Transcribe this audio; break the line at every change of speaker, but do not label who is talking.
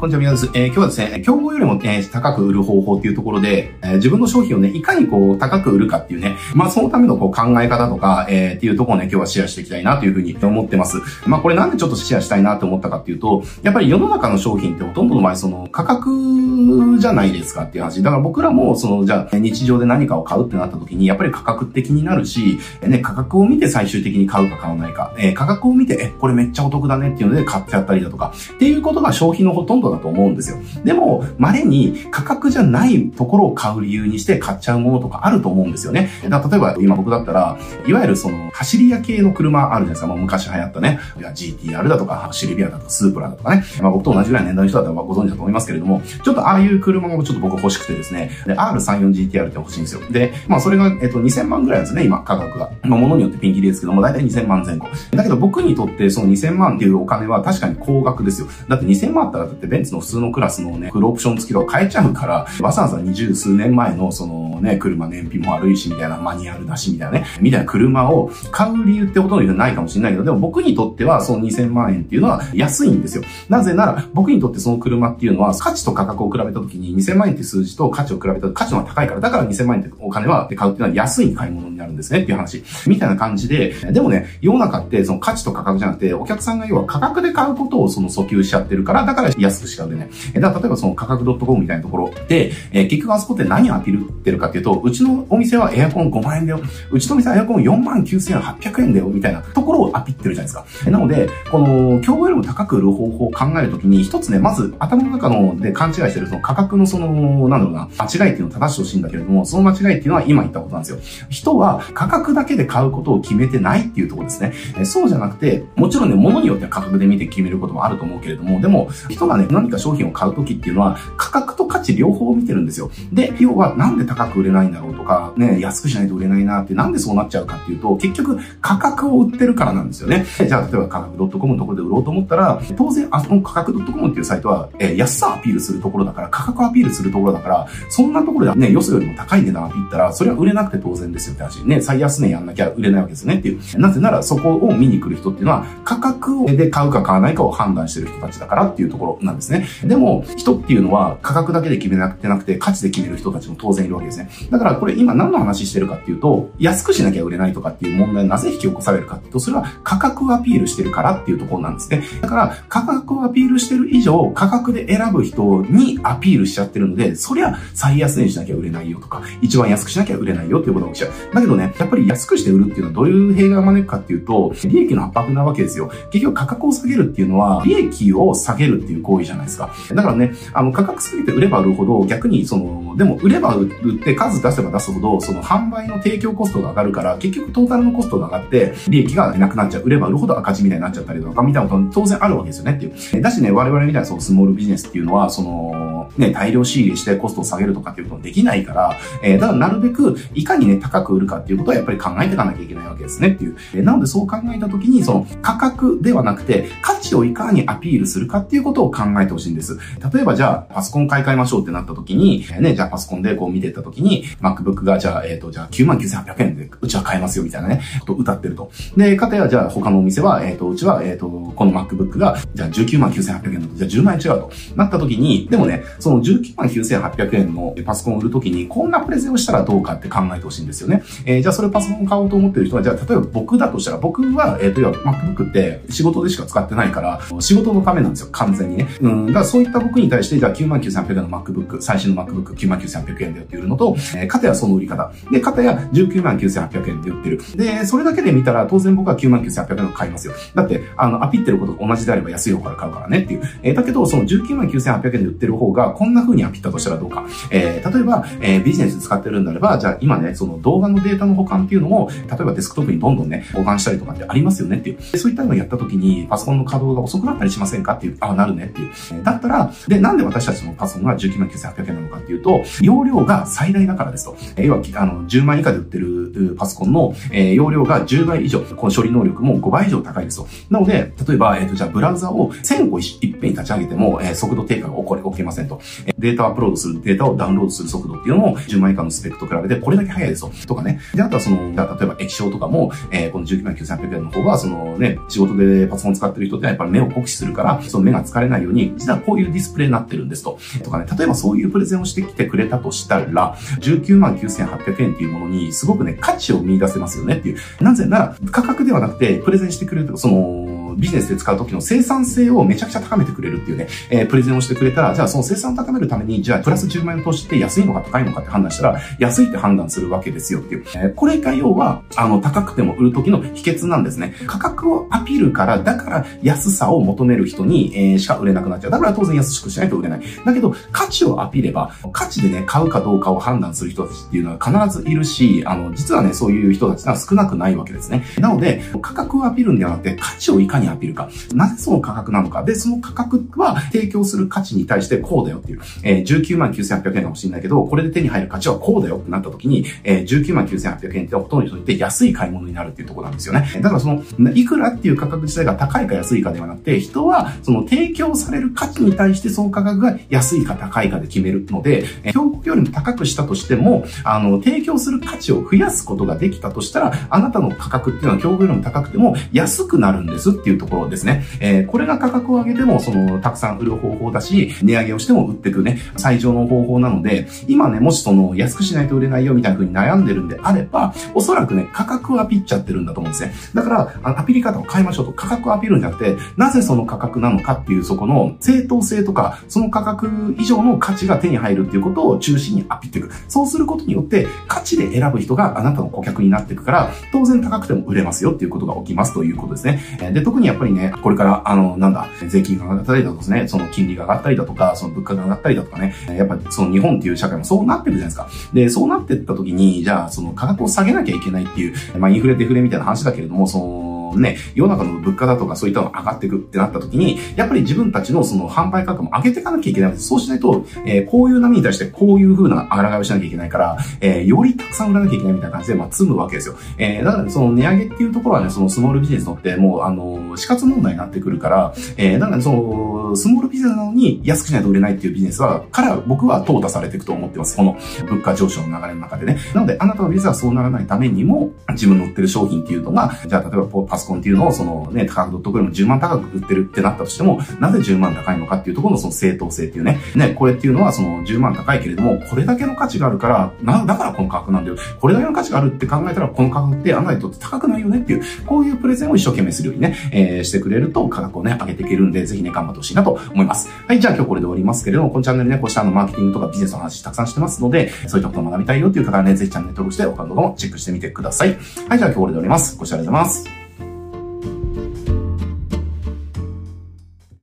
こんにちは、宮です。えー、今日はですね、競合よりも、えー、高く売る方法っていうところで、えー、自分の商品をね、いかにこう、高く売るかっていうね、まあ、そのためのこう、考え方とか、えー、っていうところをね、今日はシェアしていきたいなというふうに思ってます。まあ、これなんでちょっとシェアしたいなと思ったかっていうと、やっぱり世の中の商品ってほとんどの場合、その、価格じゃないですかっていう話。だから僕らも、その、じゃあ、日常で何かを買うってなった時に、やっぱり価格的になるし、ね、価格を見て最終的に買うか買わないか、えー、価格を見て、え、これめっちゃお得だねっていうので買ってやったりだとか、っていうことが消費のほとんどだと思うんですよ。でも、稀に価格じゃないところを買う理由にして買っちゃうものとかあると思うんですよね。だ例えば今僕だったら、いわゆるその、走り屋系の車あるじゃないですか。もう昔流行ったね。GTR だとか、シルビアだとか、スープラだとかね。まあ僕と同じぐらいの年代の人だったらご存知だと思いますけれども、ちょっとああいう車もちょっと僕欲しくてですね。で、R34GTR って欲しいんですよ。で、まあそれが、えっと、2000万ぐらいですね、今、価格が。まあ物によってピンキリですけども、だいたい2000万前後。だけど僕にとってその2000万っていうお金は確かに高額ですよ。だって2000万あったらだってンツの普通のクラスのね、フルオプション付きとか変えちゃうから、わざわざ二十数年前のそのね、車燃費も悪いしみたいな、マニュアルだしみたいなね、みたいな車を買う理由ってほとんどないかもしれないけど、でも僕にとってはその2000万円っていうのは安いんですよ。なぜなら、僕にとってその車っていうのは価値と価格を比べた時に2000万円って数字と価値を比べた価値の方が高いから、だから2000万円ってお金は買うっていうのは安い買い物になるんですねっていう話。みたいな感じで、でもね、世の中ってその価値と価格じゃなくて、お客さんが要は価格で買うことをその訴求しちゃってるから、だから安くしか売れない。だから例えばその価格 .com みたいなところで、えー、結局あそこって何をアピールってるかっていうと、うちのお店はエアコン5万円だよ。うちのお店はエアコン4万9800円だよ。みたいなところをアピってるじゃないですか。なので、この、競合よりも高く売る方法を考えるときに、一つね、まず頭の中ので勘違いしてるその価格のその、なんだろうな、間違いっていうのを正してほしいんだけれども、その間違いっていうのは今言ったことなんですよ。人は価格だけで買うことを決めてないっていうところですね。そうじゃなくて、もちろんね、物によっては価格で見て決めることもあると思うけれども、でも、人がね、何か商品を買うときっていうのは、価格と価値両方を見てるんですよ。で、要はなんで高く売れないんだろうとか、ね、安くしないと売れないなって、なんでそうなっちゃうかっていうと、結局価格を売ってるからなんですよね。じゃあ、例えば価格 .com のところで売ろうと思ったら、当然、あの価格 .com っていうサイトは、えー、安さアピールするところだから、価格アピールするところだから、そんなところでね、よそよりも高い値段アピったら、それは売れなくて当然ですよって話。ね、最安値やんなきゃ売れないわけですねっていう。なぜなら、そこを見に来る人っていうのは、価格で買うか買わないかを判断してる人たちだからっていうところなんですね。でも、人っていうのは価格だけで決めなくてなくて、価値で決める人たちも当然いるわけですね。だからこれ今何の話してるかっていうと、安くしなきゃ売れないとかっていう問題なぜ引き起こされるかっていうと、それは価格をアピールしてるからっていうところなんですね。だから価格をアピールしてる以上、価格で選ぶ人にアピールしちゃってるので、そりゃ最安値にしなきゃ売れないよとか、一番安くしなきゃ売れないよっていうことが起きちゃう。だけどね、やっぱり安くして売るっていうのはどういう弊害を招くかっていうと、利益の圧迫なわけですよ。結局価格を下げるっていうのは、利益を下げるっていう行為じゃないですか。だからね、あの価格下げて売れば売るほど、逆にその、でも売れば売って数出せば出すほど、その販売の提供コストが上がるから、結局トータルのコストが上がって、利益がなくなっちゃう。売れば売るほど赤字みたいになっちゃったりとか、みたいなこと当然あるわけですよねっていう。だしね、我々みたいなそのスモールビジネスっていうのは、その、ね、大量仕入れしてコストを下げるとかっていうことできないから、えー、だからなるべく、いかにね、高く売るかっていうことはやっぱり考えていかなきゃいけないわけですねっていう。えー、なのでそう考えたときに、その価格ではなくて、価値をいかにアピールするかっていうことを考えてほしいんです。例えばじゃあ、パソコン買い替えましょうってなったときに、えー、ね、じゃあパソコンでこう見てったときに、MacBook がじゃあ、えっ、ー、と、じゃあ99,800円でうちは買えますよみたいなね、と歌ってると。で、かたやじゃあ他のお店は、えっ、ー、と、うちは、えっ、と、この MacBook が、じゃあ199,800円だと、じゃあ10万円違うと。なったときに、でもね、その199,800円のパソコンを売るときに、こんなプレゼンをしたらどうかって考えてほしいんですよね。えー、じゃあそれパソコン買おうと思ってる人は、じゃあ例えば僕だとしたら、僕は、えっ、ー、と、要は MacBook って仕事でしか使ってないから、仕事のためなんですよ、完全にね。うん、だからそういった僕に対して、じゃあ99,800円の MacBook、最新の MacBook 99,800円だよっていうのと、えー、かたやその売り方。で、かたや199,800円で売ってる。で、それだけで見たら、当然僕は99,800円の買いますよ。だって、あの、アピってることが同じであれば安い方から買うからねっていう。えー、だけど、その199,800円で売ってる方が、こんな風にアピったとしたらどうか。えー、例えば、えー、ビジネスで使ってるんであれば、じゃあ今ね、その動画のデータの保管っていうのを、例えばデスクトップにどんどんね、保管したりとかってありますよねっていう。そういったのをやった時に、パソコンの稼働が遅くなったりしませんかっていう、ああ、なるねっていう。だったら、で、なんで私たちのパソコンが19万9800円なのかっていうと、容量が最大だからですと。要は、あの、10万以下で売ってるパソコンの、えー、容量が10倍以上、この処理能力も5倍以上高いですと。なので、例えば、えっ、ー、と、じゃあ、ブラウザを1000個いっぺんに立ち上げても、えー、速度低下が起こり、起きません。と。データをアップロードする、データをダウンロードする速度っていうのも10万以下のスペックと比べてこれだけ速いですと。とかね。で、あとはその、例えば液晶とかも、えー、この19万9800円の方は、そのね、仕事でパソコン使ってる人ってやっぱり目を酷使するから、その目が疲れないように、実はこういうディスプレイになってるんですと。とかね、例えばそういうプレゼンをしてきてくれたとしたら、19万9800円っていうものにすごくね、価値を見出せますよねっていう。なぜなら、価格ではなくて、プレゼンしてくれるとか、その、ビジネスで使う時の生産性をめちゃくちゃ高めてくれるっていうね、えー、プレゼンをしてくれたら、じゃあその生産を高めるために、じゃあプラス10万円投資って安いのか高いのかって判断したら、安いって判断するわけですよっていう。えー、これが要は、あの、高くても売る時の秘訣なんですね。価格をアピールから、だから安さを求める人に、えー、しか売れなくなっちゃう。だから当然安くしないと売れない。だけど、価値をアピれば、価値でね、買うかどうかを判断する人たちっていうのは必ずいるし、あの、実はね、そういう人たちは少なくないわけですね。なので、価格をアピールんではなくて、価値をいかにアピールか。なぜその価格なのか。で、その価格は提供する価値に対してこうだよっていう。えー、19万9800円かもしれないけど、これで手に入る価値はこうだよってなった時に、えー、19万9800円ってほとんどにとって安い買い物になるっていうところなんですよね。だからその、いくらっていう価格自体が高いか安いかではなくて、人はその提供される価値に対してその価格が安いか高いかで決めるので、え競合よりも高くしたとしても、あの、提供する価値を増やすことができたとしたら、あなたの価格っていうのは競合よりも高くても安くなるんですっていうところですね。えー、これが価格を上げても、その、たくさん売る方法だし、値上げをしても売っていくね、最上の方法なので、今ね、もしその、安くしないと売れないよみたいな風に悩んでるんであれば、おそらくね、価格をアピっちゃってるんだと思うんですね。だから、あのアピり方を変えましょうと、価格をアピるんじゃなくて、なぜその価格なのかっていう、そこの正当性とか、その価格以上の価値が手に入るっていうことを中心にアピっていく。そうすることによって、価値で選ぶ人があなたの顧客になっていくから、当然高くても売れますよっていうことが起きますということですね。で、特にやっぱりね、これから、あの、なんだ、税金が上がったりだとかですね、その金利が上がったりだとか、その物価が上がったりだとかね、やっぱその日本っていう社会もそうなってるじゃないですか。で、そうなってった時に、じゃあその価格を下げなきゃいけないっていう、まあインフレデフレみたいな話だけれども、その、ね、世の中の物価だとかそういったのが上がっていくってなった時に、やっぱり自分たちのその販売価格も上げていかなきゃいけないそうしないと、えー、こういう波に対してこういう風な抗いをしなきゃいけないから、えー、よりたくさん売らなきゃいけないみたいな感じで、まあ、積むわけですよ。えー、だからその値上げっていうところはね、そのスモールビジネスのってもう、あの、死活問題になってくるから、えー、だからその、スモールビジネスなのに安くしないと売れないっていうビジネスは、から僕は淘汰されていくと思ってます。この物価上昇の流れの中でね。なので、あなたのビジネスはそうならないためにも、自分の売ってる商品っていうのが、じゃあ例えばパソコンっていうのをその、ね、高くドットコも10万高く売ってるってなったとしても、なぜ10万高いのかっていうところのその正当性っていうね。ね、これっていうのはその10万高いけれども、これだけの価値があるから、な、だからこの価格なんだよ。これだけの価値があるって考えたら、この価格ってあなたにとって高くないよねっていう、こういうプレゼンを一生懸命するようにね、えー、してくれると価格をね、上げていけるんで、ぜひね、頑張ってほしいなと思います。はい、じゃあ今日これで終わりますけれども、このチャンネルね、こうしたあの、マーケティングとかビジネスの話たくさんしてますので、そういったことを学びたいよという方はね、ぜひチャンネル登録して他の動画もチェックしてみてください。はい、じゃあ今日これで終わります。ご視聴ありがとうございます。